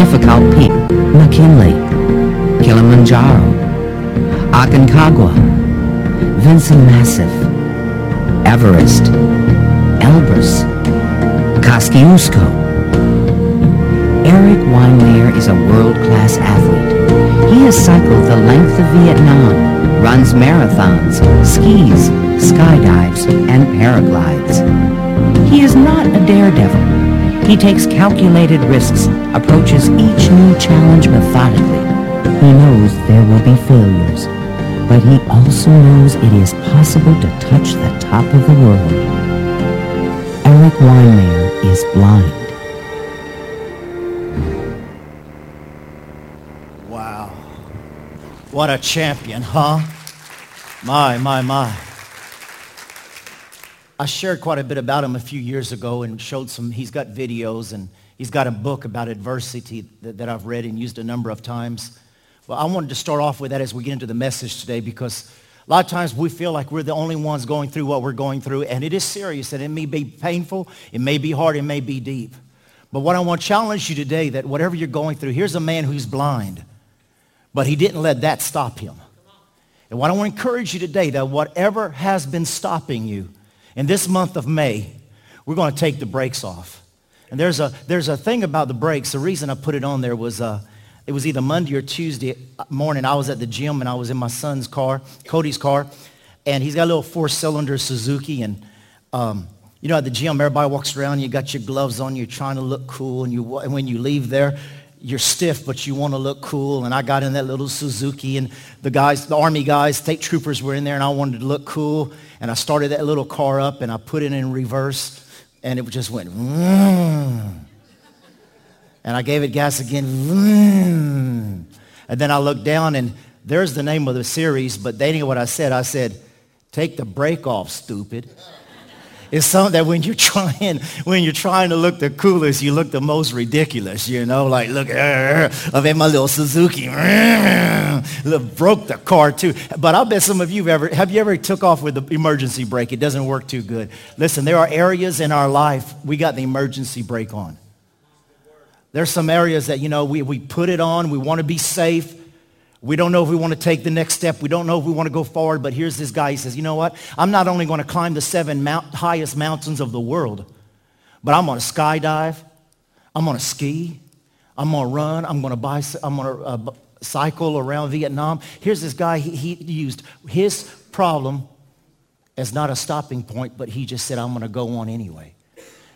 Difficult Peak, McKinley, Kilimanjaro, Aconcagua, Vinson Massif, Everest, Elbrus, Kosciuszko. Erik Weihenmayer is a world-class athlete. He has cycled the length of Vietnam, runs marathons, skis, skydives, and paraglides. He is not a daredevil. He takes calculated risks, approaches each new challenge methodically. He knows there will be failures, but he also knows it is possible to touch the top of the world. Erik Weihenmayer is blind. Wow. What a champion, huh? My, my, my. I shared quite a bit about him a few years ago and showed some, he's got videos and he's got a book about adversity that, that I've read and used a number of times. Well, I wanted to start off with that as we get into the message today because a lot of times we feel like we're the only ones going through what we're going through and it is serious and it may be painful, it may be hard, it may be deep. But what I want to challenge you today that whatever you're going through, here's a man who's blind, but he didn't let that stop him. And what I want to encourage you today that whatever has been stopping you, in this month of May, we're going to take the brakes off. And there's a, there's a thing about the brakes. The reason I put it on there was uh, it was either Monday or Tuesday morning. I was at the gym and I was in my son's car, Cody's car, and he's got a little four-cylinder Suzuki. And um, you know, at the gym, everybody walks around. You got your gloves on. You're trying to look cool, and you and when you leave there, you're stiff, but you want to look cool. And I got in that little Suzuki, and the guys, the army guys, state troopers were in there, and I wanted to look cool. And I started that little car up, and I put it in reverse, and it just went. And I gave it gas again. And then I looked down, and there's the name of the series, but they knew what I said. I said, "Take the brake off, stupid." It's something that when you're trying, when you're trying to look the coolest, you look the most ridiculous, you know, like look, uh, I'm in my little Suzuki, broke the car too. But I bet some of you have ever, have you ever took off with the emergency brake? It doesn't work too good. Listen, there are areas in our life we got the emergency brake on. There's some areas that, you know, we, we put it on, we want to be safe, we don't know if we want to take the next step. We don't know if we want to go forward. But here's this guy. He says, you know what? I'm not only going to climb the seven mount, highest mountains of the world, but I'm going to skydive. I'm going to ski. I'm going to run. I'm going to, buy, I'm going to uh, cycle around Vietnam. Here's this guy. He, he used his problem as not a stopping point, but he just said, I'm going to go on anyway.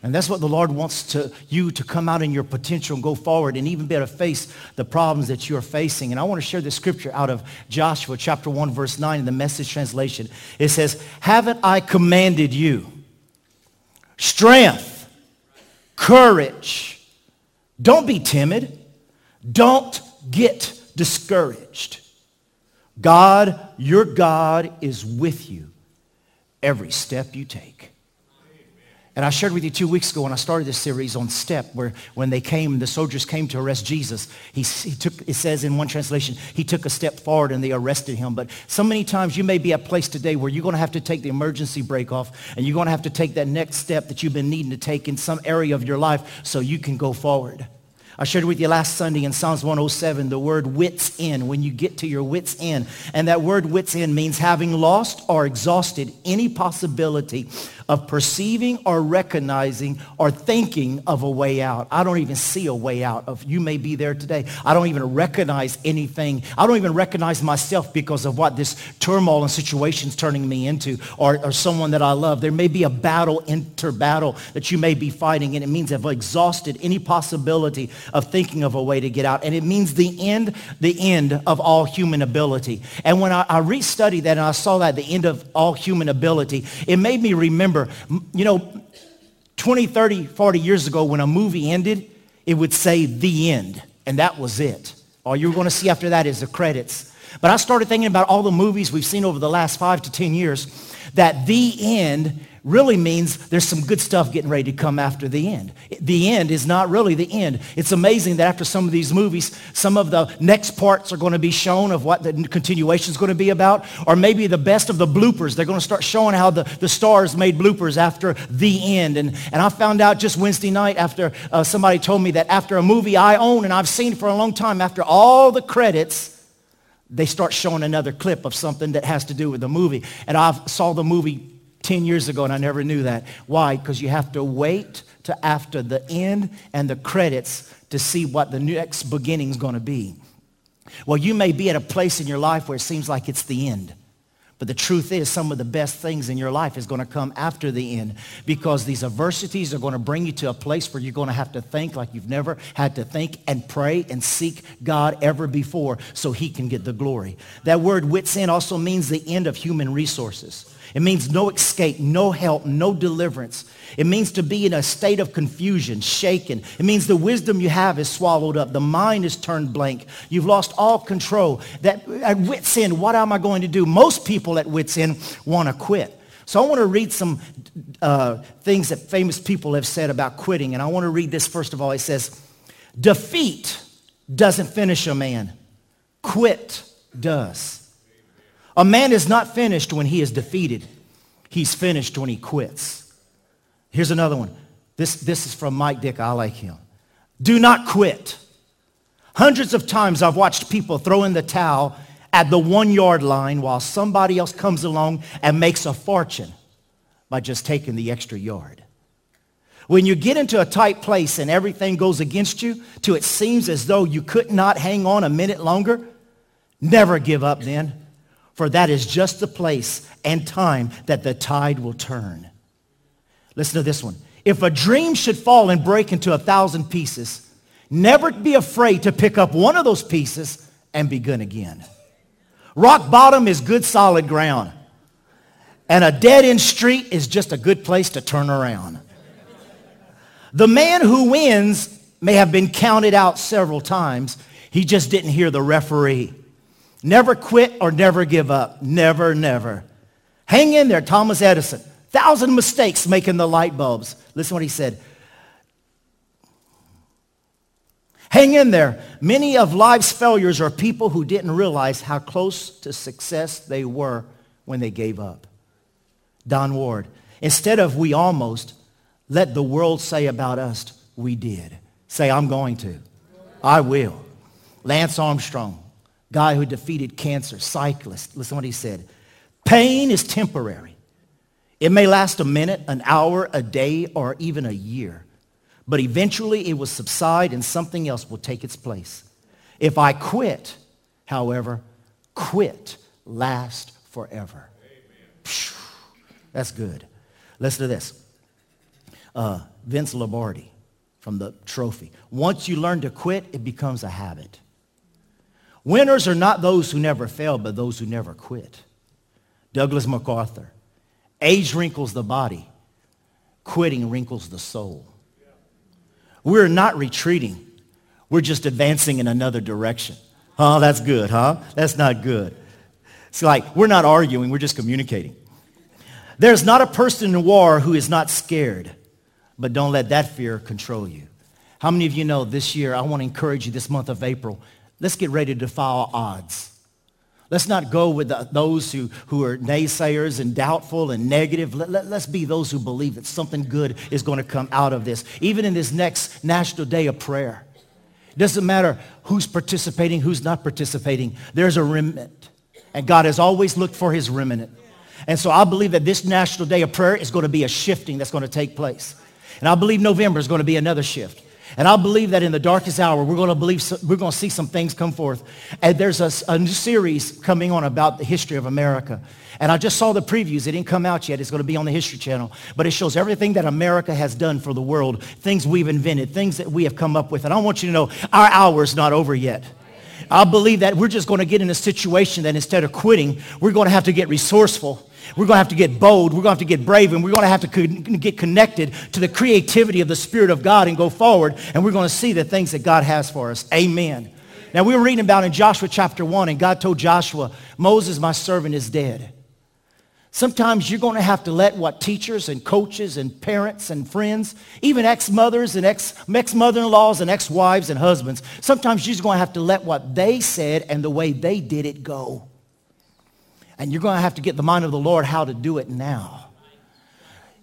And that's what the Lord wants to, you to come out in your potential and go forward and even be able to face the problems that you're facing. And I want to share the scripture out of Joshua chapter 1 verse 9 in the message translation. It says, haven't I commanded you strength, courage. Don't be timid. Don't get discouraged. God, your God is with you every step you take. And I shared with you two weeks ago when I started this series on step, where when they came, the soldiers came to arrest Jesus. He, he, took, it says in one translation, he took a step forward and they arrested him. But so many times you may be at a place today where you're going to have to take the emergency brake off and you're going to have to take that next step that you've been needing to take in some area of your life so you can go forward. I shared with you last Sunday in Psalms 107 the word wits end, when you get to your wits end. And that word wits end means having lost or exhausted any possibility of perceiving or recognizing or thinking of a way out. I don't even see a way out of you may be there today. I don't even recognize anything. I don't even recognize myself because of what this turmoil and situation's turning me into or, or someone that I love. There may be a battle, inter battle that you may be fighting and it means I've exhausted any possibility of thinking of a way to get out. And it means the end, the end of all human ability. And when I, I restudied that and I saw that the end of all human ability, it made me remember you know, 20, 30, 40 years ago when a movie ended, it would say the end, and that was it. All you're going to see after that is the credits. But I started thinking about all the movies we've seen over the last five to 10 years, that the end really means there's some good stuff getting ready to come after the end. The end is not really the end. It's amazing that after some of these movies, some of the next parts are going to be shown of what the continuation is going to be about, or maybe the best of the bloopers. They're going to start showing how the, the stars made bloopers after the end. And, and I found out just Wednesday night after uh, somebody told me that after a movie I own and I've seen for a long time, after all the credits, they start showing another clip of something that has to do with the movie. And I saw the movie 10 years ago, and I never knew that. Why? Because you have to wait to after the end and the credits to see what the next beginning is going to be. Well, you may be at a place in your life where it seems like it's the end. But the truth is some of the best things in your life is going to come after the end because these adversities are going to bring you to a place where you're going to have to think like you've never had to think and pray and seek God ever before so he can get the glory. That word wits end also means the end of human resources. It means no escape, no help, no deliverance. It means to be in a state of confusion, shaken. It means the wisdom you have is swallowed up. The mind is turned blank. You've lost all control. That at wit's end, what am I going to do? Most people at wit's end want to quit. So I want to read some uh, things that famous people have said about quitting. And I want to read this first of all. It says, defeat doesn't finish a man. Quit does. A man is not finished when he is defeated. He's finished when he quits. Here's another one. This, this is from Mike Dick. I like him. Do not quit. Hundreds of times I've watched people throw in the towel at the one yard line while somebody else comes along and makes a fortune by just taking the extra yard. When you get into a tight place and everything goes against you till it seems as though you could not hang on a minute longer, never give up then for that is just the place and time that the tide will turn. Listen to this one. If a dream should fall and break into a thousand pieces, never be afraid to pick up one of those pieces and begin again. Rock bottom is good solid ground. And a dead-end street is just a good place to turn around. The man who wins may have been counted out several times. He just didn't hear the referee. Never quit or never give up. Never, never. Hang in there, Thomas Edison. Thousand mistakes making the light bulbs. Listen what he said. Hang in there. Many of life's failures are people who didn't realize how close to success they were when they gave up. Don Ward. Instead of we almost, let the world say about us, we did. Say, I'm going to. I will. Lance Armstrong guy who defeated cancer, cyclist. Listen what he said. Pain is temporary. It may last a minute, an hour, a day, or even a year. But eventually it will subside and something else will take its place. If I quit, however, quit last forever. That's good. Listen to this. Uh, Vince Lombardi from the trophy. Once you learn to quit, it becomes a habit. Winners are not those who never fail, but those who never quit. Douglas MacArthur. Age wrinkles the body. Quitting wrinkles the soul. We're not retreating. We're just advancing in another direction. Huh? That's good, huh? That's not good. It's like we're not arguing, we're just communicating. There's not a person in war who is not scared, but don't let that fear control you. How many of you know this year, I want to encourage you this month of April, Let's get ready to defy odds. Let's not go with the, those who, who are naysayers and doubtful and negative. Let, let, let's be those who believe that something good is going to come out of this. Even in this next National Day of Prayer. It doesn't matter who's participating, who's not participating. There's a remnant. And God has always looked for his remnant. And so I believe that this National Day of Prayer is going to be a shifting that's going to take place. And I believe November is going to be another shift. And I believe that in the darkest hour, we're going to believe, we're going to see some things come forth. And there's a, a new series coming on about the history of America. And I just saw the previews. It didn't come out yet. It's going to be on the History Channel. But it shows everything that America has done for the world, things we've invented, things that we have come up with. And I want you to know our hour is not over yet. I believe that we're just going to get in a situation that instead of quitting, we're going to have to get resourceful we're going to have to get bold. We're going to have to get brave. And we're going to have to get connected to the creativity of the Spirit of God and go forward. And we're going to see the things that God has for us. Amen. Now, we were reading about in Joshua chapter 1, and God told Joshua, Moses, my servant, is dead. Sometimes you're going to have to let what teachers and coaches and parents and friends, even ex-mothers and ex, ex-mother-in-laws and ex-wives and husbands, sometimes you're just going to have to let what they said and the way they did it go. And you're going to have to get the mind of the Lord how to do it now.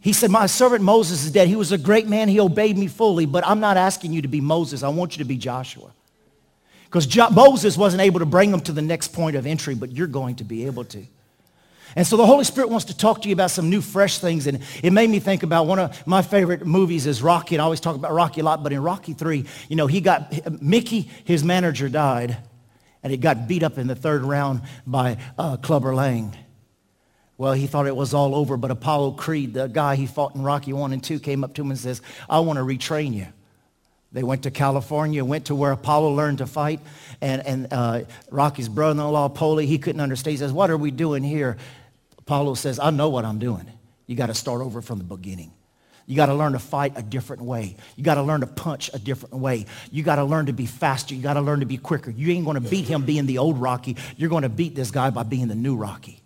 He said, my servant Moses is dead. He was a great man. He obeyed me fully, but I'm not asking you to be Moses. I want you to be Joshua. Because jo- Moses wasn't able to bring them to the next point of entry, but you're going to be able to. And so the Holy Spirit wants to talk to you about some new, fresh things. And it made me think about one of my favorite movies is Rocky. And I always talk about Rocky a lot. But in Rocky 3, you know, he got, Mickey, his manager, died. And he got beat up in the third round by uh, Clubber Lang. Well, he thought it was all over. But Apollo Creed, the guy he fought in Rocky 1 and 2, came up to him and says, I want to retrain you. They went to California, went to where Apollo learned to fight. And, and uh, Rocky's brother-in-law, Paulie, he couldn't understand. He says, what are we doing here? Apollo says, I know what I'm doing. You got to start over from the beginning. You got to learn to fight a different way. You got to learn to punch a different way. You got to learn to be faster. You got to learn to be quicker. You ain't going to beat him being the old Rocky. You're going to beat this guy by being the new Rocky.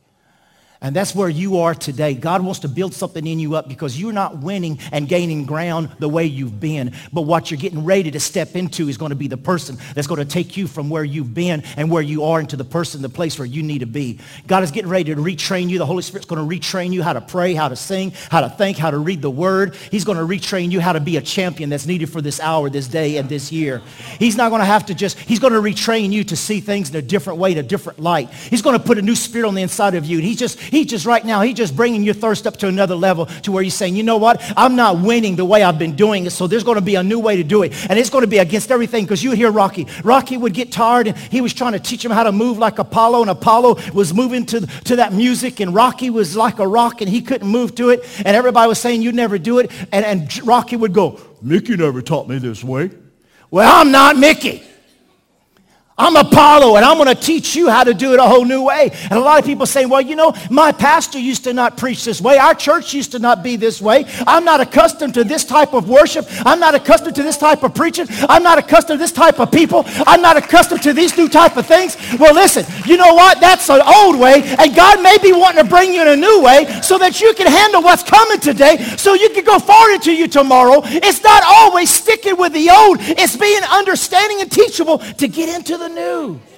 And that's where you are today. God wants to build something in you up because you're not winning and gaining ground the way you've been. But what you're getting ready to step into is going to be the person that's going to take you from where you've been and where you are into the person, the place where you need to be. God is getting ready to retrain you. The Holy Spirit's going to retrain you how to pray, how to sing, how to think, how to read the word. He's going to retrain you how to be a champion that's needed for this hour, this day, and this year. He's not going to have to just, he's going to retrain you to see things in a different way, in a different light. He's going to put a new spirit on the inside of you. And he's just, he just right now, he's just bringing your thirst up to another level to where you're saying, you know what? I'm not winning the way I've been doing it, so there's going to be a new way to do it. And it's going to be against everything because you hear Rocky. Rocky would get tired and he was trying to teach him how to move like Apollo and Apollo was moving to, to that music and Rocky was like a rock and he couldn't move to it. And everybody was saying, you'd never do it. And, and Rocky would go, Mickey never taught me this way. Well, I'm not Mickey. I'm Apollo and I'm going to teach you how to do it a whole new way. And a lot of people say, well, you know, my pastor used to not preach this way. Our church used to not be this way. I'm not accustomed to this type of worship. I'm not accustomed to this type of preaching. I'm not accustomed to this type of people. I'm not accustomed to these new type of things. Well, listen, you know what? That's an old way. And God may be wanting to bring you in a new way so that you can handle what's coming today so you can go forward into you tomorrow. It's not always sticking with the old. It's being understanding and teachable to get into the the new.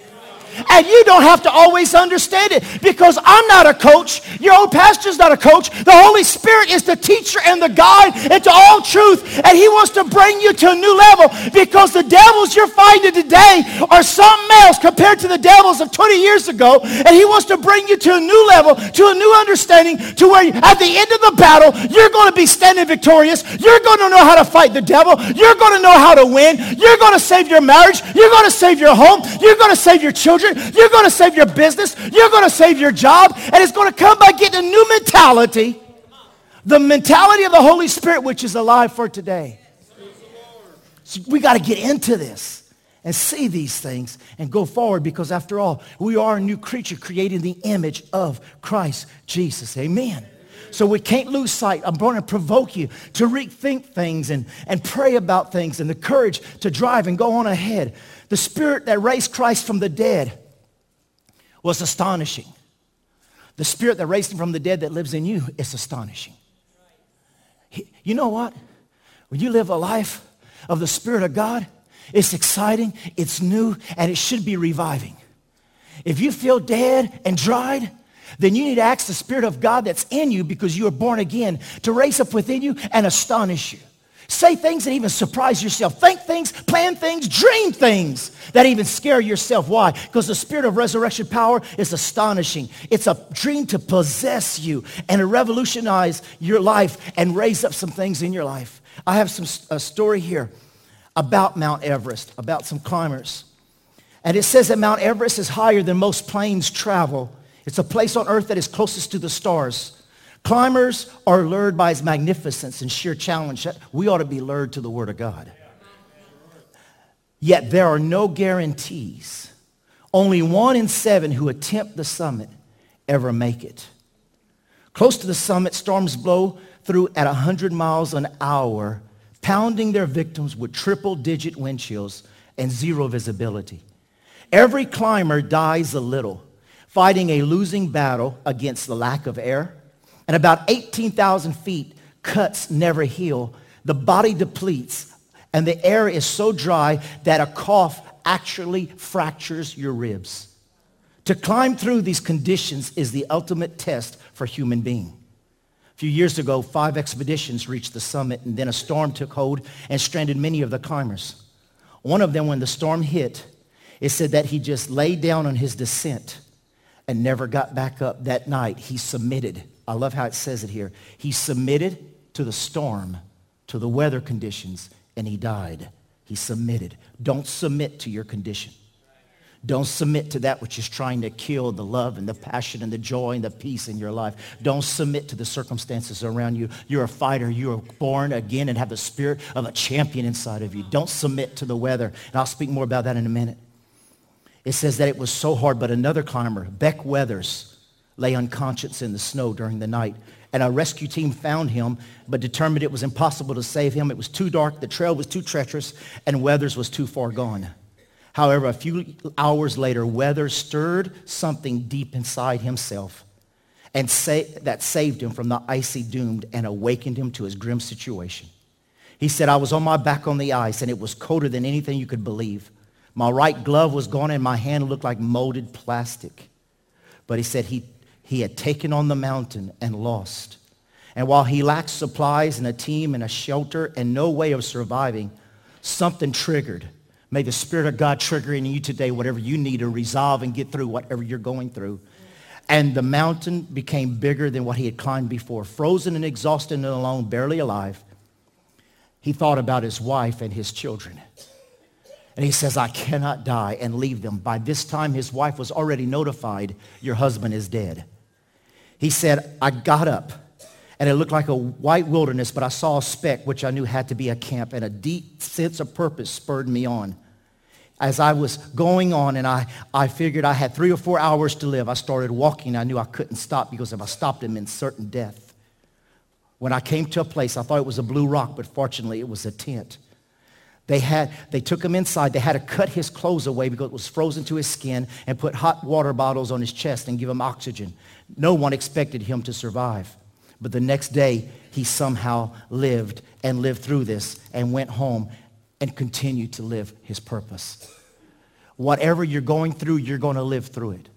And you don't have to always understand it because I'm not a coach. Your old pastor's not a coach. The Holy Spirit is the teacher and the guide into all truth. And he wants to bring you to a new level because the devils you're fighting today are something else compared to the devils of 20 years ago. And he wants to bring you to a new level, to a new understanding, to where at the end of the battle, you're going to be standing victorious. You're going to know how to fight the devil. You're going to know how to win. You're going to save your marriage. You're going to save your home. You're going to save your children You're going to save your business. You're going to save your job. And it's going to come by getting a new mentality. The mentality of the Holy Spirit, which is alive for today. So we got to get into this and see these things and go forward because after all, we are a new creature created the image of Christ Jesus. Amen. So we can't lose sight. I'm going to provoke you to rethink things and, and pray about things and the courage to drive and go on ahead. The spirit that raised Christ from the dead was astonishing. The spirit that raised him from the dead that lives in you is astonishing. You know what? When you live a life of the Spirit of God, it's exciting, it's new, and it should be reviving. If you feel dead and dried, then you need to ask the Spirit of God that's in you because you are born again to raise up within you and astonish you. Say things that even surprise yourself. Think things, plan things, dream things that even scare yourself. Why? Because the spirit of resurrection power is astonishing. It's a dream to possess you and to revolutionize your life and raise up some things in your life. I have some a story here about Mount Everest, about some climbers. And it says that Mount Everest is higher than most planes travel. It's a place on earth that is closest to the stars. Climbers are lured by his magnificence and sheer challenge. We ought to be lured to the Word of God. Yet there are no guarantees. Only one in seven who attempt the summit ever make it. Close to the summit, storms blow through at 100 miles an hour, pounding their victims with triple-digit wind chills and zero visibility. Every climber dies a little, fighting a losing battle against the lack of air, And about 18,000 feet, cuts never heal. The body depletes, and the air is so dry that a cough actually fractures your ribs. To climb through these conditions is the ultimate test for human being. A few years ago, five expeditions reached the summit, and then a storm took hold and stranded many of the climbers. One of them, when the storm hit, it said that he just laid down on his descent and never got back up that night. He submitted. I love how it says it here. He submitted to the storm, to the weather conditions, and he died. He submitted. Don't submit to your condition. Don't submit to that which is trying to kill the love and the passion and the joy and the peace in your life. Don't submit to the circumstances around you. You're a fighter. You are born again and have the spirit of a champion inside of you. Don't submit to the weather. And I'll speak more about that in a minute. It says that it was so hard, but another climber, Beck Weathers, lay unconscious in the snow during the night. And a rescue team found him, but determined it was impossible to save him. It was too dark, the trail was too treacherous, and Weathers was too far gone. However, a few hours later, Weathers stirred something deep inside himself and say, that saved him from the icy doomed and awakened him to his grim situation. He said, I was on my back on the ice, and it was colder than anything you could believe. My right glove was gone and my hand looked like molded plastic. But he said he, he had taken on the mountain and lost. And while he lacked supplies and a team and a shelter and no way of surviving, something triggered. May the Spirit of God trigger in you today whatever you need to resolve and get through whatever you're going through. And the mountain became bigger than what he had climbed before. Frozen and exhausted and alone, barely alive, he thought about his wife and his children. And he says, I cannot die and leave them. By this time, his wife was already notified, your husband is dead. He said, I got up and it looked like a white wilderness, but I saw a speck, which I knew had to be a camp, and a deep sense of purpose spurred me on. As I was going on and I, I figured I had three or four hours to live, I started walking. I knew I couldn't stop because if I stopped, it meant certain death. When I came to a place, I thought it was a blue rock, but fortunately it was a tent. They, had, they took him inside. They had to cut his clothes away because it was frozen to his skin and put hot water bottles on his chest and give him oxygen. No one expected him to survive. But the next day, he somehow lived and lived through this and went home and continued to live his purpose. Whatever you're going through, you're going to live through it.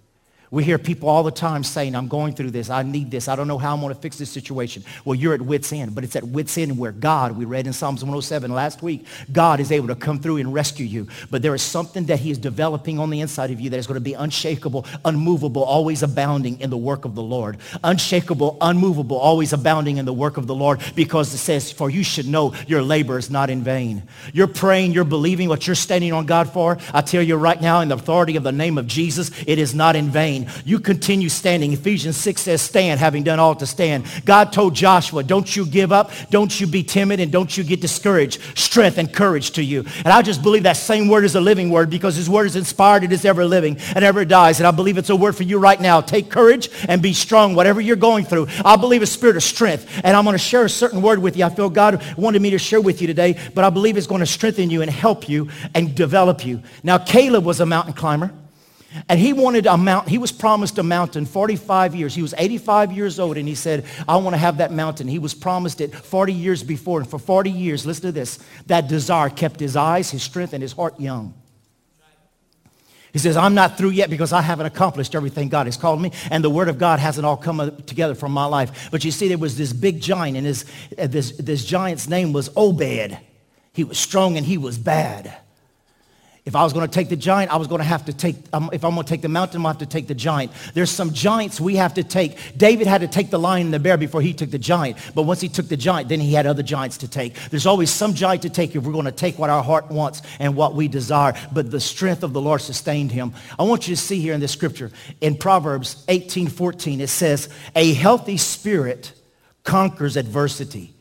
We hear people all the time saying, I'm going through this. I need this. I don't know how I'm going to fix this situation. Well, you're at wit's end, but it's at wit's end where God, we read in Psalms 107 last week, God is able to come through and rescue you. But there is something that he is developing on the inside of you that is going to be unshakable, unmovable, always abounding in the work of the Lord. Unshakable, unmovable, always abounding in the work of the Lord because it says, for you should know your labor is not in vain. You're praying, you're believing what you're standing on God for. I tell you right now in the authority of the name of Jesus, it is not in vain you continue standing. Ephesians 6 says, stand, having done all to stand. God told Joshua, don't you give up, don't you be timid, and don't you get discouraged. Strength and courage to you. And I just believe that same word is a living word because his word is inspired. It is ever living and ever dies. And I believe it's a word for you right now. Take courage and be strong, whatever you're going through. I believe a spirit of strength. And I'm going to share a certain word with you. I feel God wanted me to share with you today, but I believe it's going to strengthen you and help you and develop you. Now, Caleb was a mountain climber. And he wanted a mountain. He was promised a mountain 45 years. He was 85 years old and he said, I want to have that mountain. He was promised it 40 years before. And for 40 years, listen to this, that desire kept his eyes, his strength, and his heart young. He says, I'm not through yet because I haven't accomplished everything God has called me, and the word of God hasn't all come together from my life. But you see, there was this big giant, and his, uh, this, this giant's name was Obed. He was strong and he was bad. If I was going to take the giant, I was going to have to take, um, if I'm going to take the mountain, I'm going to have to take the giant. There's some giants we have to take. David had to take the lion and the bear before he took the giant. But once he took the giant, then he had other giants to take. There's always some giant to take if we're going to take what our heart wants and what we desire. But the strength of the Lord sustained him. I want you to see here in this scripture, in Proverbs 18, 14, it says, a healthy spirit conquers adversity.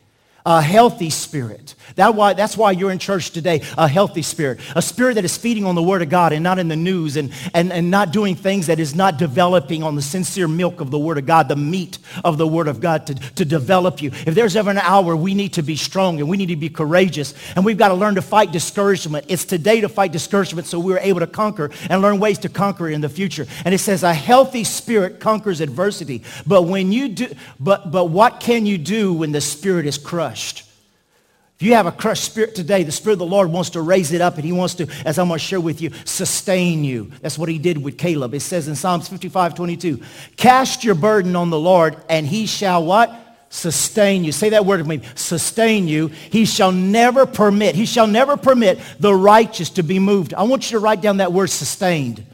A healthy spirit. That why, that's why you're in church today, a healthy spirit. A spirit that is feeding on the Word of God and not in the news and, and, and not doing things that is not developing on the sincere milk of the Word of God, the meat of the Word of God to, to develop you. If there's ever an hour we need to be strong and we need to be courageous and we've got to learn to fight discouragement, it's today to fight discouragement so we're able to conquer and learn ways to conquer in the future. And it says a healthy spirit conquers adversity. But when you do, but, but what can you do when the spirit is crushed? If you have a crushed spirit today, the Spirit of the Lord wants to raise it up and he wants to, as I'm going to share with you, sustain you. That's what he did with Caleb. It says in Psalms 55, 22, cast your burden on the Lord and he shall what? Sustain you. Say that word with me. Sustain you. He shall never permit, he shall never permit the righteous to be moved. I want you to write down that word sustained.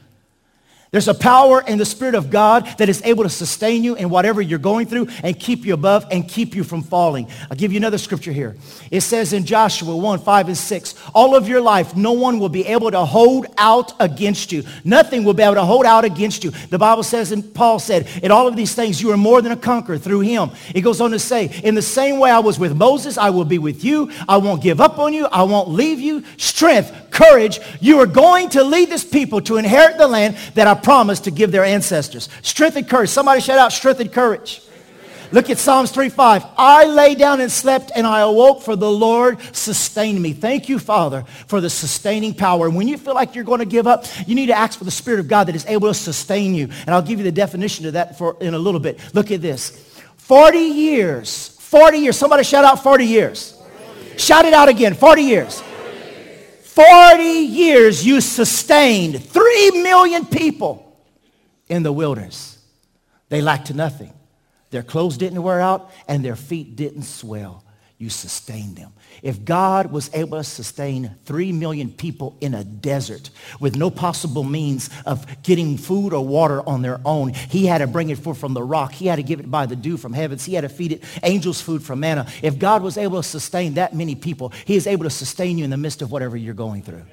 There's a power in the Spirit of God that is able to sustain you in whatever you're going through and keep you above and keep you from falling. I'll give you another scripture here. It says in Joshua 1, 5 and 6, all of your life, no one will be able to hold out against you. Nothing will be able to hold out against you. The Bible says, and Paul said, in all of these things, you are more than a conqueror through him. It goes on to say, in the same way I was with Moses, I will be with you. I won't give up on you. I won't leave you. Strength, courage. You are going to lead this people to inherit the land that I promised to give their ancestors. Strength and courage. Somebody shout out strength and courage. Look at Psalms 3.5. I lay down and slept and I awoke for the Lord sustained me. Thank you, Father, for the sustaining power. When you feel like you're going to give up, you need to ask for the Spirit of God that is able to sustain you. And I'll give you the definition of that for, in a little bit. Look at this. 40 years. 40 years. Somebody shout out 40 years. 40 years. Shout it out again. 40 years. 40 years you sustained 3 million people in the wilderness. They lacked nothing. Their clothes didn't wear out and their feet didn't swell. You sustain them. If God was able to sustain 3 million people in a desert with no possible means of getting food or water on their own, he had to bring it forth from the rock. He had to give it by the dew from heavens. He had to feed it angels food from manna. If God was able to sustain that many people, he is able to sustain you in the midst of whatever you're going through.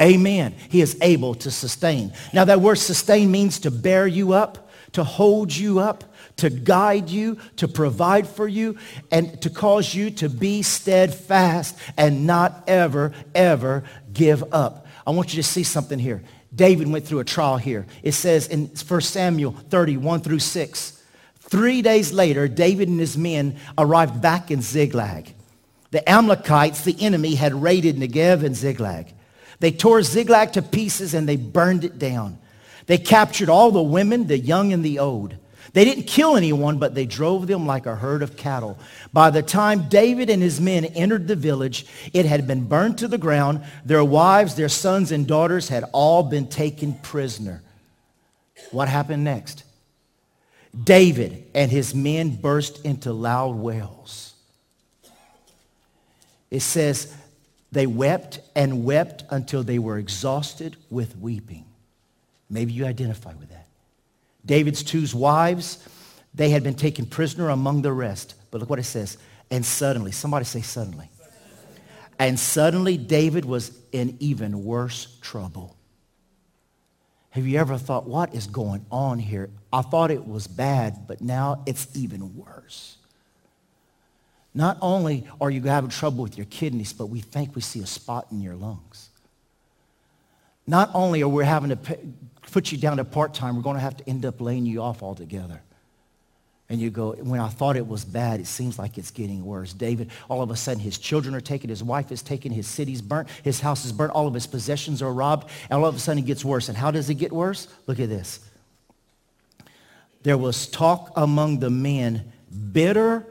Amen. He is able to sustain. Now that word sustain means to bear you up, to hold you up, to guide you, to provide for you, and to cause you to be steadfast and not ever, ever give up. I want you to see something here. David went through a trial here. It says in 1 Samuel 30, 1 through 6. Three days later, David and his men arrived back in Ziklag. The Amalekites, the enemy, had raided Negev and Ziklag. They tore Ziklag to pieces and they burned it down. They captured all the women, the young and the old. They didn't kill anyone, but they drove them like a herd of cattle. By the time David and his men entered the village, it had been burned to the ground. Their wives, their sons, and daughters had all been taken prisoner. What happened next? David and his men burst into loud wails. It says, they wept and wept until they were exhausted with weeping. Maybe you identify with that. David's two wives, they had been taken prisoner among the rest. But look what it says. And suddenly, somebody say suddenly. And suddenly David was in even worse trouble. Have you ever thought, what is going on here? I thought it was bad, but now it's even worse. Not only are you having trouble with your kidneys, but we think we see a spot in your lungs. Not only are we having to put you down to part-time, we're going to have to end up laying you off altogether. And you go, when I thought it was bad, it seems like it's getting worse. David, all of a sudden, his children are taken, his wife is taken, his city's burnt, his house is burnt, all of his possessions are robbed, and all of a sudden it gets worse. And how does it get worse? Look at this. There was talk among the men, bitter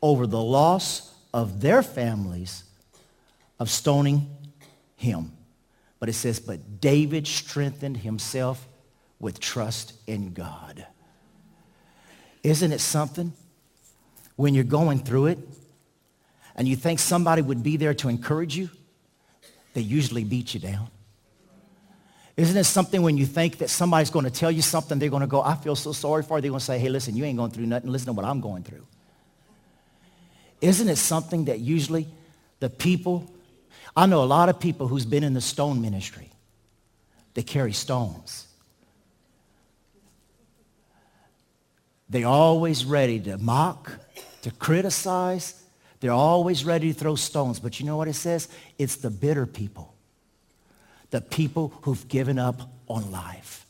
over the loss of their families of stoning him. But it says, but David strengthened himself with trust in God. Isn't it something when you're going through it and you think somebody would be there to encourage you? They usually beat you down. Isn't it something when you think that somebody's going to tell you something, they're going to go, I feel so sorry for you. They're going to say, hey, listen, you ain't going through nothing. Listen to what I'm going through. Isn't it something that usually the people, I know a lot of people who's been in the stone ministry. They carry stones. They're always ready to mock, to criticize. They're always ready to throw stones. But you know what it says? It's the bitter people. The people who've given up on life.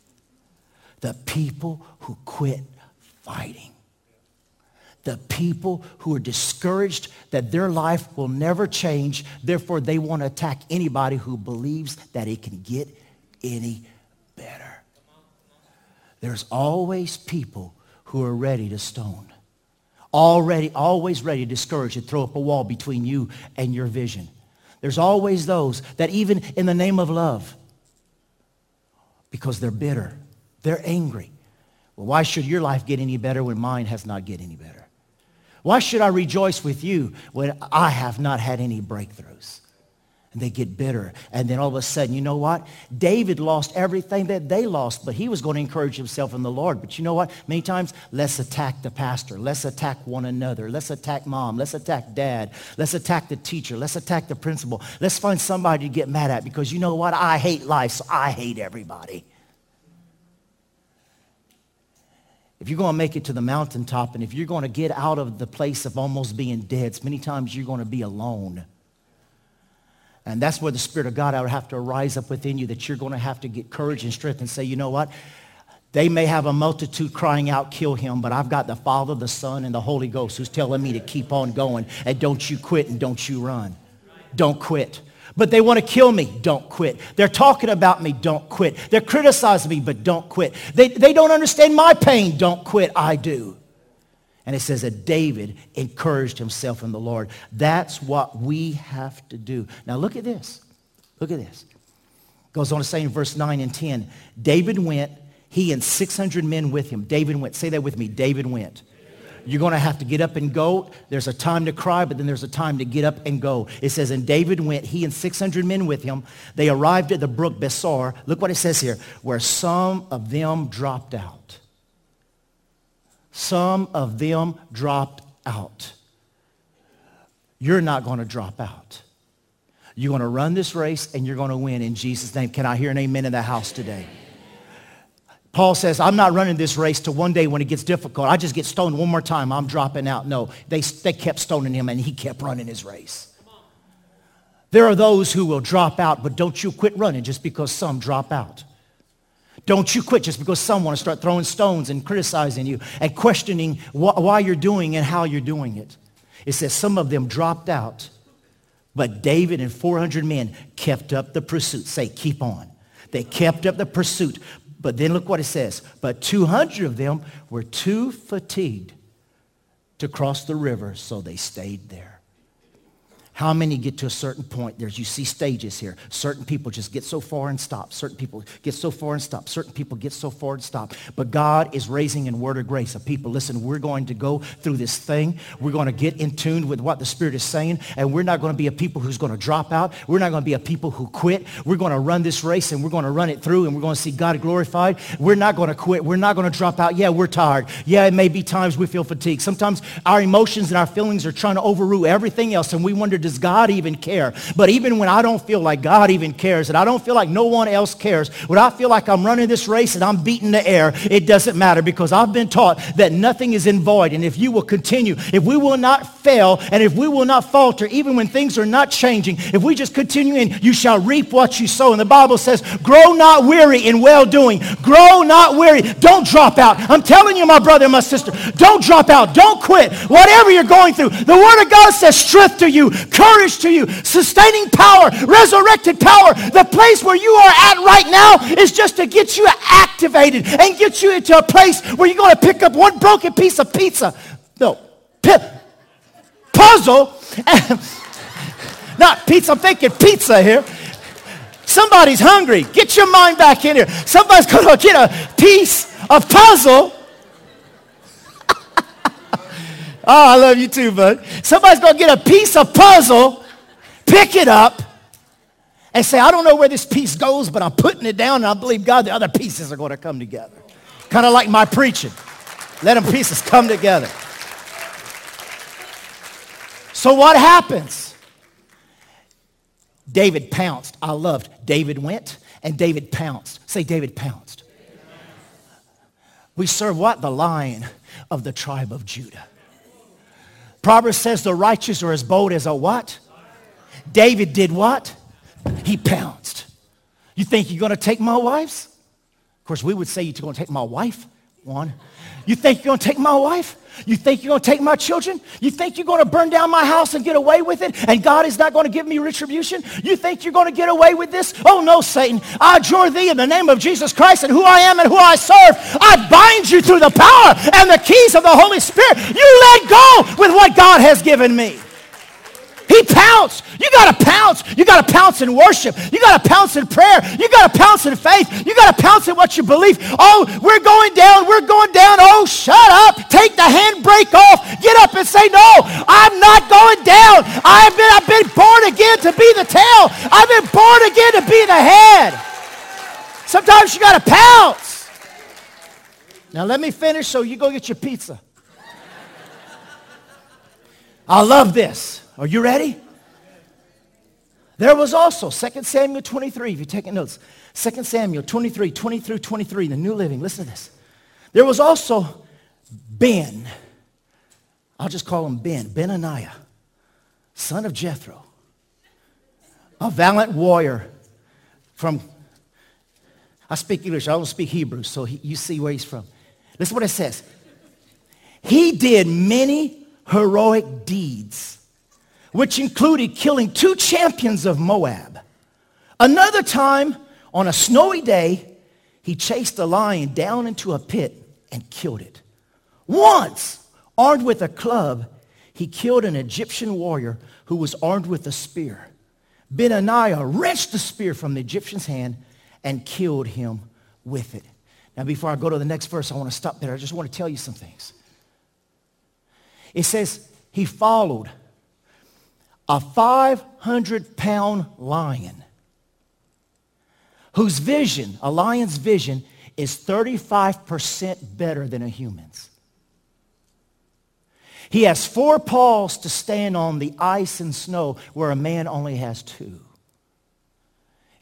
The people who quit fighting. The people who are discouraged that their life will never change. Therefore, they want to attack anybody who believes that it can get any better. There's always people who are ready to stone. Already, always ready to discourage and throw up a wall between you and your vision. There's always those that even in the name of love, because they're bitter, they're angry. Well, why should your life get any better when mine has not get any better? Why should I rejoice with you when I have not had any breakthroughs? And they get bitter. And then all of a sudden, you know what? David lost everything that they lost, but he was going to encourage himself in the Lord. But you know what? Many times, let's attack the pastor. Let's attack one another. Let's attack mom. Let's attack dad. Let's attack the teacher. Let's attack the principal. Let's find somebody to get mad at because you know what? I hate life, so I hate everybody. If you're going to make it to the mountaintop and if you're going to get out of the place of almost being dead, many times you're going to be alone. And that's where the Spirit of God would have to rise up within you, that you're going to have to get courage and strength and say, you know what? They may have a multitude crying out, kill him, but I've got the Father, the Son, and the Holy Ghost who's telling me to keep on going. And don't you quit and don't you run. Don't quit. But they want to kill me. Don't quit. They're talking about me. Don't quit. They're criticizing me, but don't quit. They, they don't understand my pain. Don't quit. I do. And it says that David encouraged himself in the Lord. That's what we have to do. Now look at this. Look at this. Goes on to say in verse 9 and 10, David went, he and 600 men with him. David went. Say that with me. David went. You're going to have to get up and go. There's a time to cry, but then there's a time to get up and go. It says, and David went, he and 600 men with him. They arrived at the brook Besor. Look what it says here, where some of them dropped out. Some of them dropped out. You're not going to drop out. You're going to run this race and you're going to win in Jesus' name. Can I hear an amen in the house today? Paul says, I'm not running this race to one day when it gets difficult. I just get stoned one more time. I'm dropping out. No, they, they kept stoning him and he kept running his race. There are those who will drop out, but don't you quit running just because some drop out. Don't you quit just because some want to start throwing stones and criticizing you and questioning wh- why you're doing and how you're doing it. It says some of them dropped out, but David and 400 men kept up the pursuit. Say, keep on. They kept up the pursuit. But then look what it says. But 200 of them were too fatigued to cross the river, so they stayed there. How many get to a certain point? There's, you see stages here. Certain people just get so far and stop. Certain people get so far and stop. Certain people get so far and stop. But God is raising in word of grace of people. Listen, we're going to go through this thing. We're going to get in tune with what the Spirit is saying. And we're not going to be a people who's going to drop out. We're not going to be a people who quit. We're going to run this race and we're going to run it through and we're going to see God glorified. We're not going to quit. We're not going to drop out. Yeah, we're tired. Yeah, it may be times we feel fatigued. Sometimes our emotions and our feelings are trying to overrule everything else and we wonder, does God even care? But even when I don't feel like God even cares and I don't feel like no one else cares, when I feel like I'm running this race and I'm beating the air, it doesn't matter because I've been taught that nothing is in void. And if you will continue, if we will not fail and if we will not falter, even when things are not changing, if we just continue in, you shall reap what you sow. And the Bible says, grow not weary in well-doing. Grow not weary. Don't drop out. I'm telling you, my brother and my sister, don't drop out. Don't quit. Whatever you're going through, the Word of God says strength to you, courage to you, sustaining power, resurrected power. The place where you are at right now is just to get you activated and get you into a place where you're going to pick up one broken piece of pizza. No, puzzle. Not pizza, I'm thinking pizza here. Somebody's hungry. Get your mind back in here. Somebody's going to get a piece of puzzle. oh, I love you too, bud. Somebody's going to get a piece of puzzle pick it up and say, I don't know where this piece goes, but I'm putting it down and I believe God the other pieces are going to come together. Kind of like my preaching. Let them pieces come together. So what happens? David pounced. I loved. David went and David pounced. Say David pounced. We serve what? The lion of the tribe of Judah Proverbs says the righteous are as bold as a what? David did what? He pounced. You think you're going to take my wives? Of course, we would say you're going to take my wife. One. You think you're going to take my wife? You think you're going to take my children? You think you're going to burn down my house and get away with it? And God is not going to give me retribution? You think you're going to get away with this? Oh no, Satan. I adjure thee in the name of Jesus Christ and who I am and who I serve. I bind you through the power and the keys of the Holy Spirit. You let go with what God has given me. He pounced. You got to pounce. You got to pounce in worship. You got to pounce in prayer. You got to pounce in faith. You got to pounce in what you believe. Oh, we're going down. We're going down. Oh, shut up. Take the handbrake off. Get up and say, no, I'm not going down. I've been, I've been born again to be the tail. I've been born again to be the head. Sometimes you got to pounce. Now let me finish so you go get your pizza. I love this. Are you ready? There was also 2 Samuel 23, if you're taking notes. 2 Samuel 23, 20 through 23, the New Living. Listen to this. There was also Ben. I'll just call him Ben, Benaniah, son of Jethro, a valiant warrior from, I speak English, I don't speak Hebrew, so he, you see where he's from. Listen what it says. He did many heroic deeds which included killing two champions of Moab. Another time, on a snowy day, he chased a lion down into a pit and killed it. Once, armed with a club, he killed an Egyptian warrior who was armed with a spear. Benaniah wrenched the spear from the Egyptian's hand and killed him with it. Now, before I go to the next verse, I want to stop there. I just want to tell you some things. It says he followed a 500 pound lion whose vision, a lion's vision, is 35% better than a human's. He has four paws to stand on the ice and snow where a man only has two.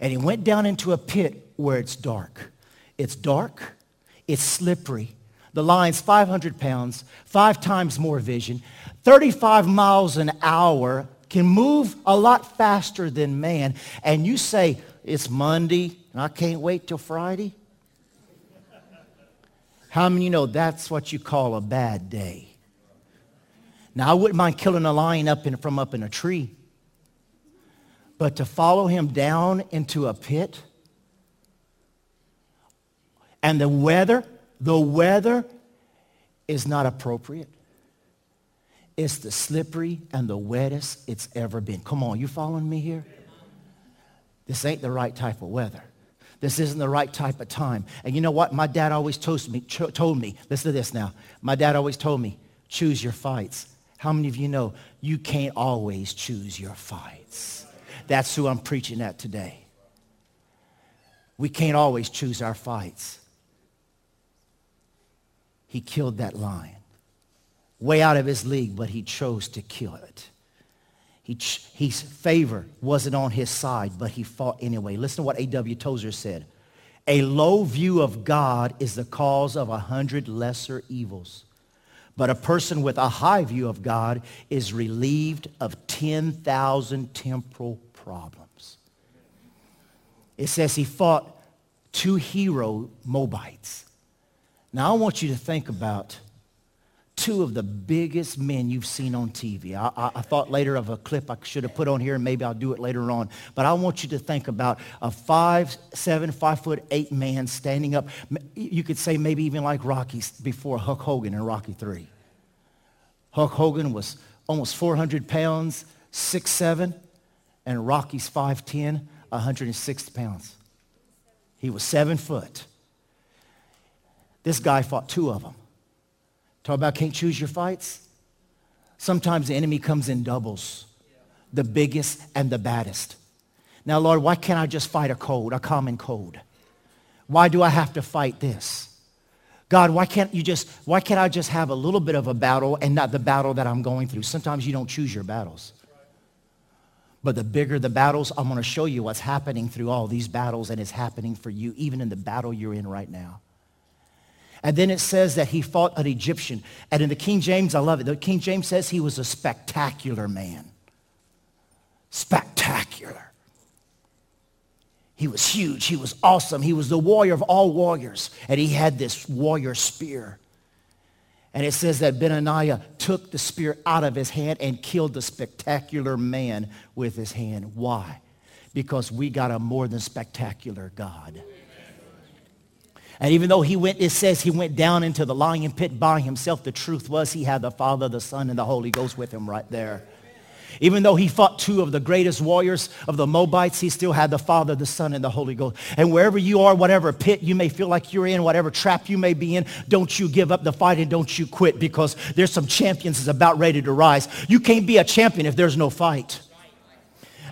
And he went down into a pit where it's dark. It's dark. It's slippery. The lion's 500 pounds, five times more vision, 35 miles an hour can move a lot faster than man. And you say, it's Monday and I can't wait till Friday? How many know that's what you call a bad day? Now, I wouldn't mind killing a lion up in, from up in a tree. But to follow him down into a pit, and the weather, the weather is not appropriate. It's the slippery and the wettest it's ever been. Come on, you following me here? This ain't the right type of weather. This isn't the right type of time. And you know what? My dad always told me, told me, listen to this now. My dad always told me, choose your fights. How many of you know you can't always choose your fights? That's who I'm preaching at today. We can't always choose our fights. He killed that lion way out of his league, but he chose to kill it. He, his favor wasn't on his side, but he fought anyway. Listen to what A.W. Tozer said. A low view of God is the cause of a hundred lesser evils. But a person with a high view of God is relieved of 10,000 temporal problems. It says he fought two hero Moabites. Now I want you to think about two of the biggest men you've seen on TV. I, I, I, thought later of a clip I should have put on here, and maybe I'll do it later on. But I want you to think about a five, seven, five foot eight man standing up. You could say maybe even like Rocky before Hulk Hogan in Rocky 3. Hulk Hogan was almost 400 pounds, six seven, and Rocky's 5'10", 160 pounds. He was seven foot. This guy fought two of them. Talk about can't choose your fights. Sometimes the enemy comes in doubles, the biggest and the baddest. Now, Lord, why can't I just fight a cold, a common cold? Why do I have to fight this? God, why can't you just, why can't I just have a little bit of a battle and not the battle that I'm going through? Sometimes you don't choose your battles. But the bigger the battles, I'm going to show you what's happening through all these battles and it's happening for you, even in the battle you're in right now. And then it says that he fought an Egyptian. And in the King James, I love it. The King James says he was a spectacular man. Spectacular. He was huge. He was awesome. He was the warrior of all warriors. And he had this warrior spear. And it says that Benaniah took the spear out of his hand and killed the spectacular man with his hand. Why? Because we got a more than spectacular God. And even though he went, it says he went down into the lion pit by himself, the truth was he had the Father, the Son, and the Holy Ghost with him right there. Even though he fought two of the greatest warriors of the Moabites, he still had the Father, the Son, and the Holy Ghost. And wherever you are, whatever pit you may feel like you're in, whatever trap you may be in, don't you give up the fight and don't you quit because there's some champions that's about ready to rise. You can't be a champion if there's no fight.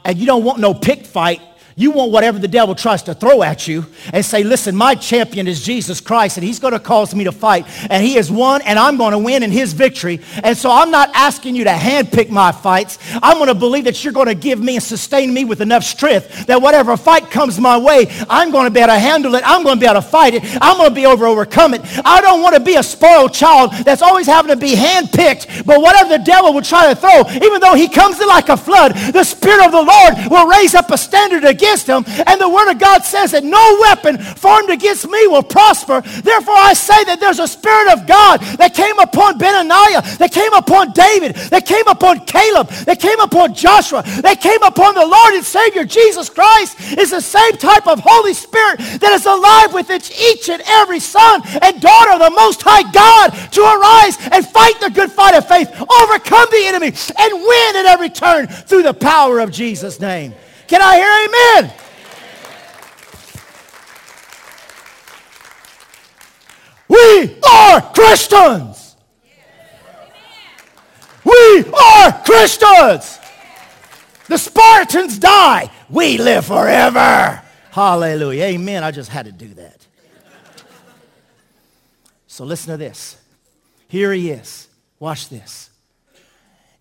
And you don't want no pick fight you want whatever the devil tries to throw at you and say, listen, my champion is Jesus Christ and he's going to cause me to fight. And he has won and I'm going to win in his victory. And so I'm not asking you to handpick my fights. I'm going to believe that you're going to give me and sustain me with enough strength that whatever fight comes my way, I'm going to be able to handle it. I'm going to be able to fight it. I'm going to be able to overcome it. I don't want to be a spoiled child that's always having to be handpicked. But whatever the devil will try to throw, even though he comes in like a flood, the Spirit of the Lord will raise up a standard against against. And the word of God says that no weapon formed against me will prosper. Therefore, I say that there's a spirit of God that came upon Benaniah, that came upon David, that came upon Caleb, that came upon Joshua, that came upon the Lord and Savior Jesus Christ is the same type of Holy Spirit that is alive within each and every son and daughter of the Most High God to arise and fight the good fight of faith, overcome the enemy, and win at every turn through the power of Jesus' name. Can I hear amen? We are Christians. We are Christians. The Spartans die. We live forever. Hallelujah. Amen. I just had to do that. So listen to this. Here he is. Watch this.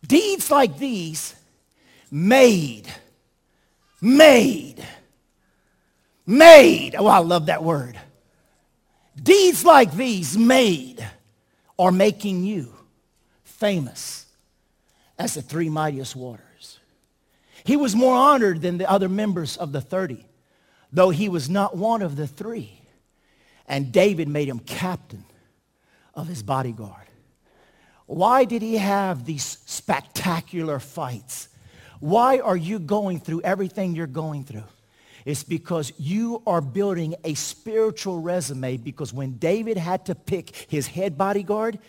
Deeds like these made made. Made. Oh, I love that word. Deeds like these made are making you famous as the three mightiest waters. He was more honored than the other members of the 30, though he was not one of the three. And David made him captain of his bodyguard. Why did he have these spectacular fights? Why are you going through everything you're going through? It's because you are building a spiritual resume because when David had to pick his head bodyguard,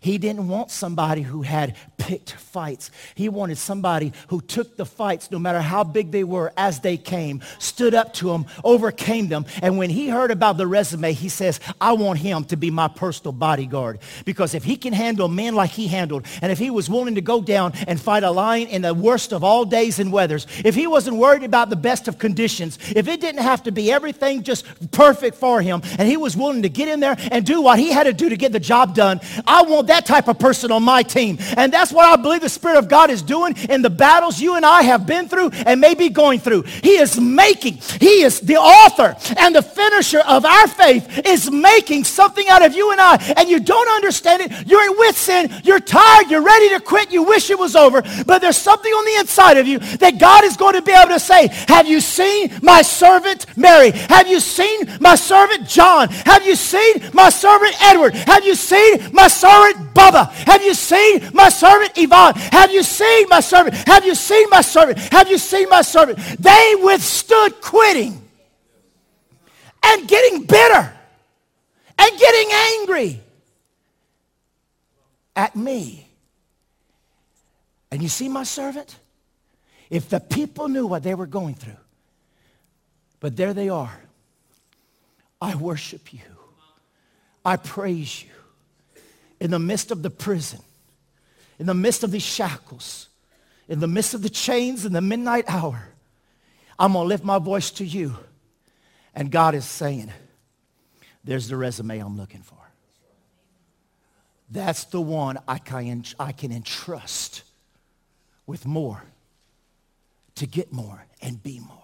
he didn't want somebody who had picked fights. He wanted somebody who took the fights, no matter how big they were, as they came, stood up to them, overcame them. And when he heard about the resume, he says, I want him to be my personal bodyguard. Because if he can handle men like he handled, and if he was willing to go down and fight a lion in the worst of all days and weathers, if he wasn't worried about the best of conditions, if it didn't have to be everything just perfect for him, and he was willing to get in there and do what he had to do to get the job done, I want that type of person on my team. And that's what I believe the Spirit of God is doing in the battles you and I have been through and may be going through. He is making, He is the author and the finisher of our faith is making something out of you and I. And you don't understand it. You're with sin. You're tired. You're ready to quit. You wish it was over. But there's something on the inside of you that God is going to be able to say, have you seen my servant Mary? Have you seen my servant John? Have you seen my servant Edward? Have you seen my servant Bubba? Have you seen my servant Yvonne? Have you seen my servant? Have you seen my servant? Have you seen my servant? They withstood quitting and getting bitter and getting angry at me. And you see my servant? If the people knew what they were going through, but there they are. I worship you. I praise you in the midst of the prison, in the midst of these shackles, in the midst of the chains in the midnight hour, I'm going to lift my voice to you. And God is saying, there's the resume I'm looking for. That's the one I can, I can entrust with more to get more and be more.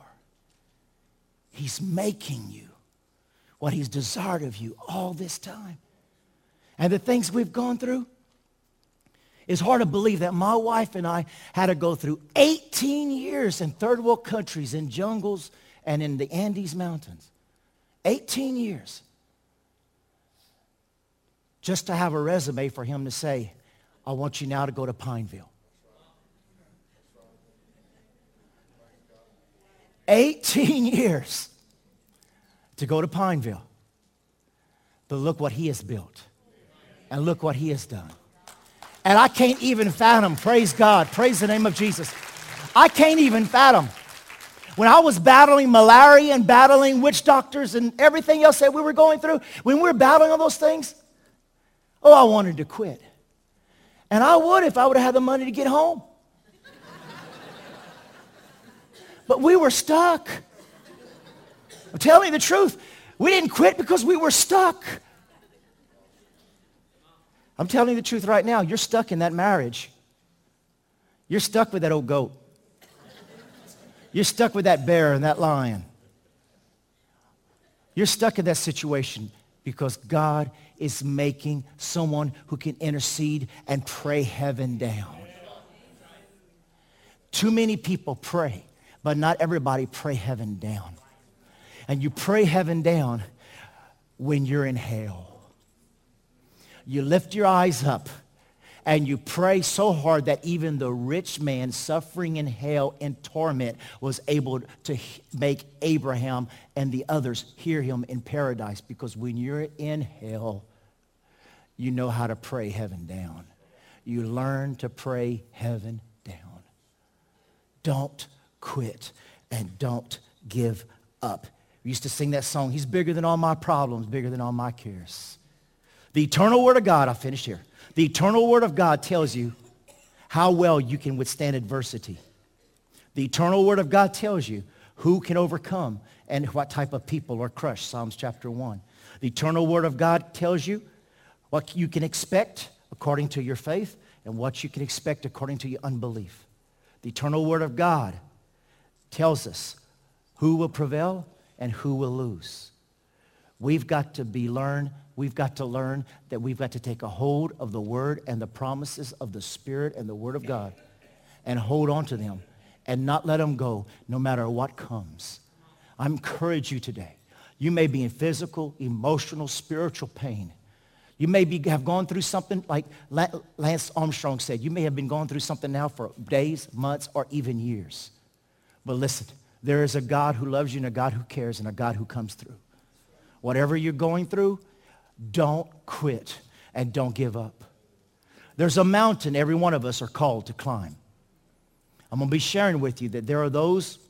He's making you what he's desired of you all this time. And the things we've gone through, it's hard to believe that my wife and I had to go through 18 years in third world countries, in jungles, and in the Andes Mountains. 18 years. Just to have a resume for him to say, I want you now to go to Pineville. 18 years to go to Pineville. But look what he has built. And look what he has done. And I can't even fathom, praise God, praise the name of Jesus. I can't even fathom. When I was battling malaria and battling witch doctors and everything else that we were going through, when we were battling all those things, oh, I wanted to quit. And I would if I would have had the money to get home. but we were stuck. I'm telling you the truth. We didn't quit because we were stuck. I'm telling you the truth right now. You're stuck in that marriage. You're stuck with that old goat. You're stuck with that bear and that lion. You're stuck in that situation because God is making someone who can intercede and pray heaven down. Too many people pray, but not everybody pray heaven down. And you pray heaven down when you're in hell you lift your eyes up and you pray so hard that even the rich man suffering in hell in torment was able to make Abraham and the others hear him in paradise because when you're in hell, you know how to pray heaven down. You learn to pray heaven down. Don't quit and don't give up. We used to sing that song, He's bigger than all my problems, bigger than all my cares. The eternal word of God, I'll finish here. The eternal word of God tells you how well you can withstand adversity. The eternal word of God tells you who can overcome and what type of people are crushed, Psalms chapter 1. The eternal word of God tells you what you can expect according to your faith and what you can expect according to your unbelief. The eternal word of God tells us who will prevail and who will lose. We've got to be learn We've got to learn that we've got to take a hold of the word and the promises of the Spirit and the word of God and hold on to them and not let them go no matter what comes. I encourage you today. You may be in physical, emotional, spiritual pain. You may be, have gone through something like Lance Armstrong said. You may have been going through something now for days, months, or even years. But listen, there is a God who loves you and a God who cares and a God who comes through. Whatever you're going through, don't quit and don't give up. There's a mountain every one of us are called to climb. I'm going to be sharing with you that there are those,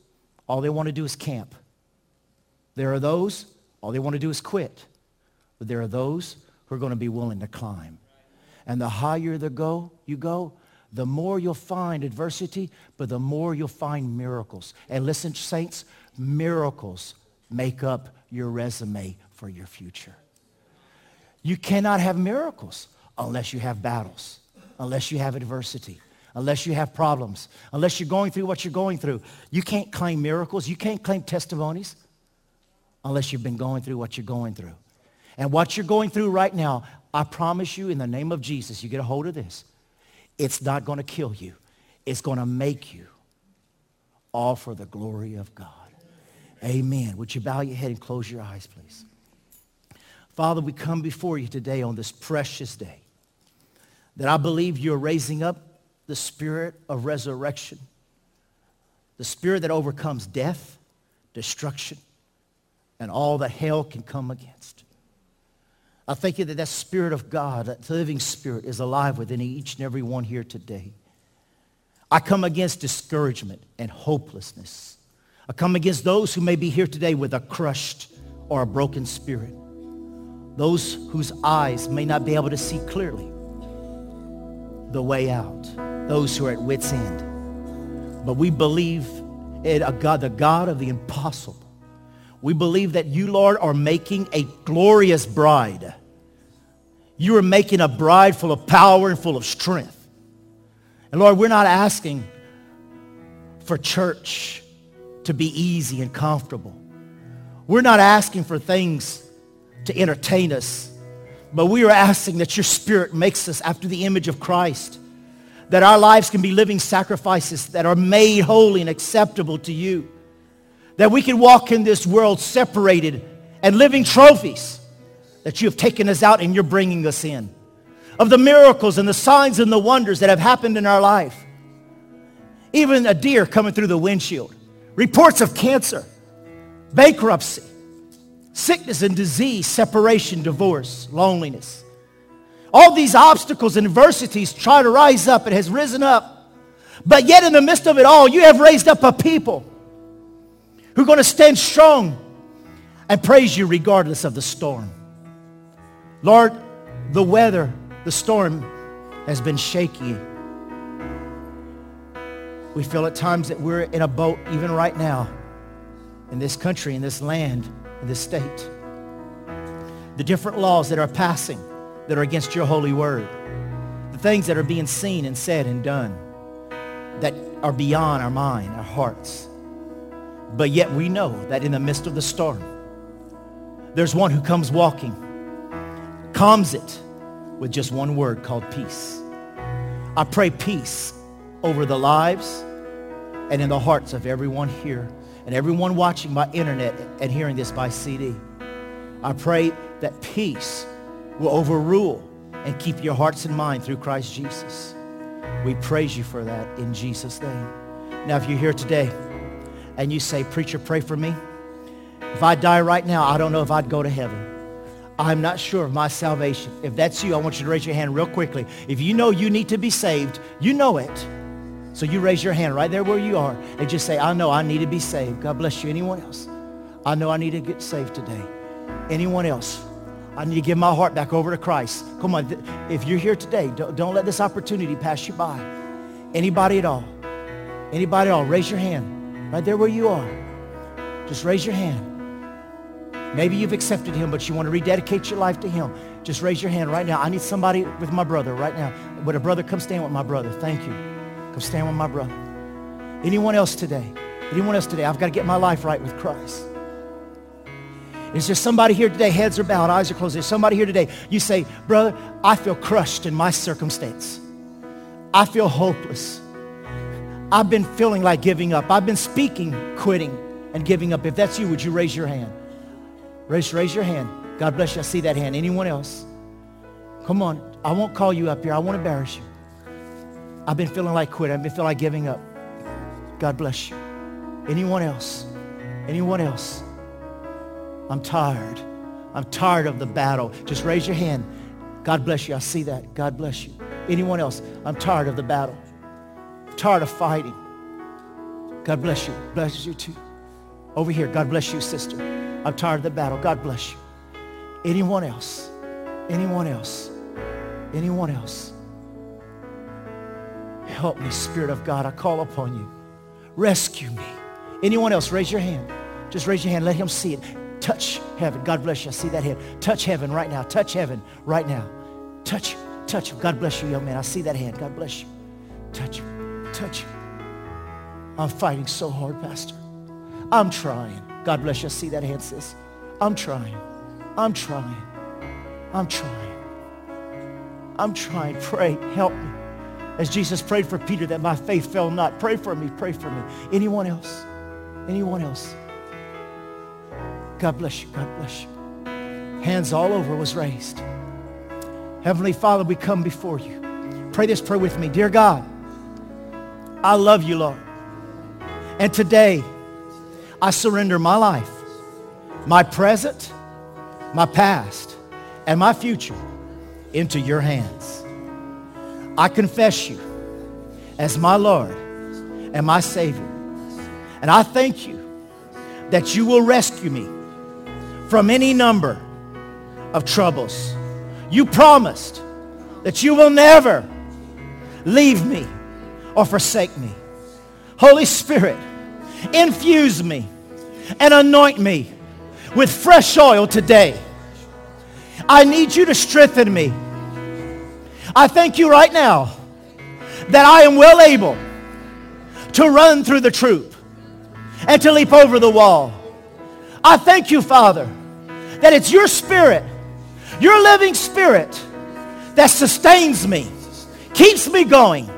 all they want to do is camp. There are those, all they want to do is quit. But there are those who are going to be willing to climb. And the higher the go, you go, the more you'll find adversity, but the more you'll find miracles. And listen, saints, miracles make up your resume for your future. You cannot have miracles unless you have battles, unless you have adversity, unless you have problems, unless you're going through what you're going through. You can't claim miracles. You can't claim testimonies unless you've been going through what you're going through. And what you're going through right now, I promise you in the name of Jesus, you get a hold of this. It's not going to kill you. It's going to make you all for the glory of God. Amen. Would you bow your head and close your eyes, please? Father, we come before you today on this precious day that I believe you're raising up the spirit of resurrection, the spirit that overcomes death, destruction, and all that hell can come against. I thank you that that spirit of God, that living spirit, is alive within each and every one here today. I come against discouragement and hopelessness. I come against those who may be here today with a crushed or a broken spirit those whose eyes may not be able to see clearly the way out, those who are at wit's end. But we believe in a God, the God of the impossible. We believe that you, Lord, are making a glorious bride. You are making a bride full of power and full of strength. And Lord, we're not asking for church to be easy and comfortable. We're not asking for things to entertain us. But we are asking that your spirit makes us after the image of Christ, that our lives can be living sacrifices that are made holy and acceptable to you, that we can walk in this world separated and living trophies that you have taken us out and you're bringing us in, of the miracles and the signs and the wonders that have happened in our life. Even a deer coming through the windshield, reports of cancer, bankruptcy, sickness and disease, separation, divorce, loneliness. All these obstacles and adversities try to rise up. It has risen up. But yet in the midst of it all, you have raised up a people who are going to stand strong and praise you regardless of the storm. Lord, the weather, the storm has been shaky. We feel at times that we're in a boat even right now in this country, in this land in this state. The different laws that are passing that are against your holy word. The things that are being seen and said and done that are beyond our mind, our hearts. But yet we know that in the midst of the storm, there's one who comes walking, calms it with just one word called peace. I pray peace over the lives and in the hearts of everyone here and everyone watching by internet and hearing this by CD. I pray that peace will overrule and keep your hearts and mind through Christ Jesus. We praise you for that in Jesus' name. Now, if you're here today and you say, preacher, pray for me. If I die right now, I don't know if I'd go to heaven. I'm not sure of my salvation. If that's you, I want you to raise your hand real quickly. If you know you need to be saved, you know it. So you raise your hand right there where you are and just say, I know I need to be saved. God bless you. Anyone else? I know I need to get saved today. Anyone else? I need to give my heart back over to Christ. Come on. If you're here today, don't, don't let this opportunity pass you by. Anybody at all? Anybody at all? Raise your hand right there where you are. Just raise your hand. Maybe you've accepted him, but you want to rededicate your life to him. Just raise your hand right now. I need somebody with my brother right now. Would a brother come stand with my brother? Thank you. Come stand with my brother. Anyone else today? Anyone else today? I've got to get my life right with Christ. Is there somebody here today, heads are bowed, eyes are closed? There's somebody here today, you say, brother, I feel crushed in my circumstance. I feel hopeless. I've been feeling like giving up. I've been speaking, quitting, and giving up. If that's you, would you raise your hand? Raise, raise your hand. God bless you. I see that hand. Anyone else? Come on. I won't call you up here. I won't embarrass you. I've been feeling like quitting. I've been feeling like giving up. God bless you. Anyone else? Anyone else? I'm tired. I'm tired of the battle. Just raise your hand. God bless you. I see that. God bless you. Anyone else? I'm tired of the battle. Tired of fighting. God bless you. Bless you too. Over here. God bless you, sister. I'm tired of the battle. God bless you. Anyone else? Anyone else? Anyone else? Help me, Spirit of God. I call upon you. Rescue me. Anyone else, raise your hand. Just raise your hand. Let him see it. Touch heaven. God bless you. I see that hand. Touch heaven right now. Touch heaven right now. Touch, touch. God bless you, young man. I see that hand. God bless you. Touch. Touch. I'm fighting so hard, Pastor. I'm trying. God bless you. I see that hand, sis. I'm trying. I'm trying. I'm trying. I'm trying. Pray. Help me. As Jesus prayed for Peter that my faith fell not. Pray for me, pray for me. Anyone else? Anyone else? God bless you, God bless you. Hands all over was raised. Heavenly Father, we come before you. Pray this prayer with me. Dear God, I love you, Lord. And today, I surrender my life, my present, my past, and my future into your hands. I confess you as my Lord and my Savior. And I thank you that you will rescue me from any number of troubles. You promised that you will never leave me or forsake me. Holy Spirit, infuse me and anoint me with fresh oil today. I need you to strengthen me I thank you right now that I am well able to run through the troop and to leap over the wall. I thank you, Father, that it's your spirit Your living spirit that sustains me, keeps me going,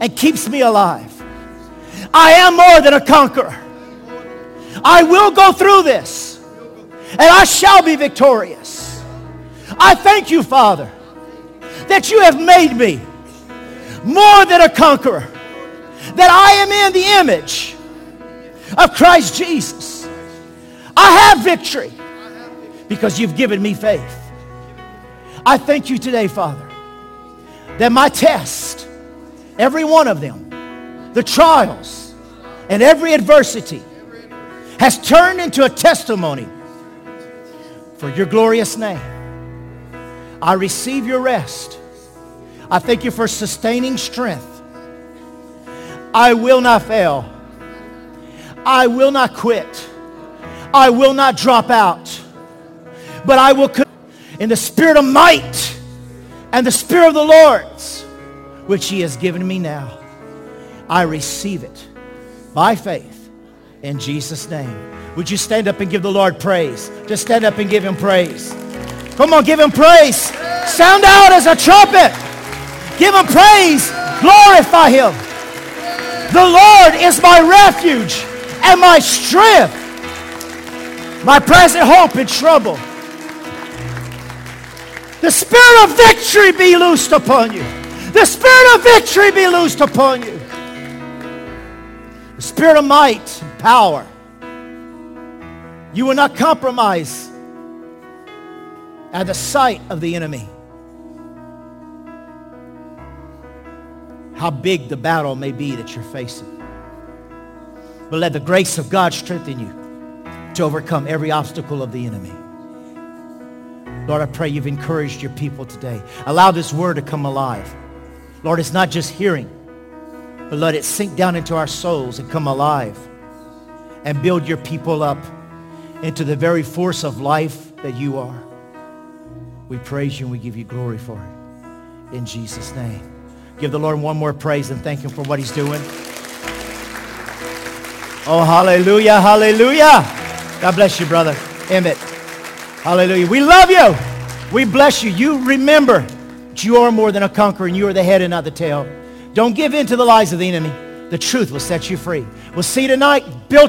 and keeps me alive. I am more than a conqueror. I will go through this, and I shall be victorious. I thank you, Father, that you have made me more than a conqueror, that I am in the image of Christ Jesus. I have victory because you've given me faith. I thank you today, Father, that my test, every one of them, the trials, and every adversity has turned into a testimony for your glorious name. I receive your rest. I thank you for sustaining strength. I will not fail. I will not quit. I will not drop out. But I will, in the spirit of might and the spirit of the Lord's, which he has given me now, I receive it by faith in Jesus' name. Would you stand up and give the Lord praise? Just stand up and give him praise. Come on, give him praise. Sound out as a trumpet. Give him praise. Glorify him. The Lord is my refuge and my strength, my present hope in trouble. The spirit of victory be loosed upon you. The spirit of victory be loosed upon you. The spirit of might and power. You will not compromise at the sight of the enemy. How big the battle may be that you're facing. But let the grace of God strengthen you to overcome every obstacle of the enemy. Lord, I pray you've encouraged your people today. Allow this word to come alive. Lord, it's not just hearing, but let it sink down into our souls and come alive and build your people up into the very force of life that you are. We praise you and we give you glory for it. In Jesus' name. Give the Lord one more praise and thank him for what he's doing. Oh, hallelujah, hallelujah. God bless you, brother Emmett. Hallelujah. We love you. We bless you. You remember that you are more than a conqueror and you are the head and not the tail. Don't give in to the lies of the enemy. The truth will set you free. We'll see you tonight. Built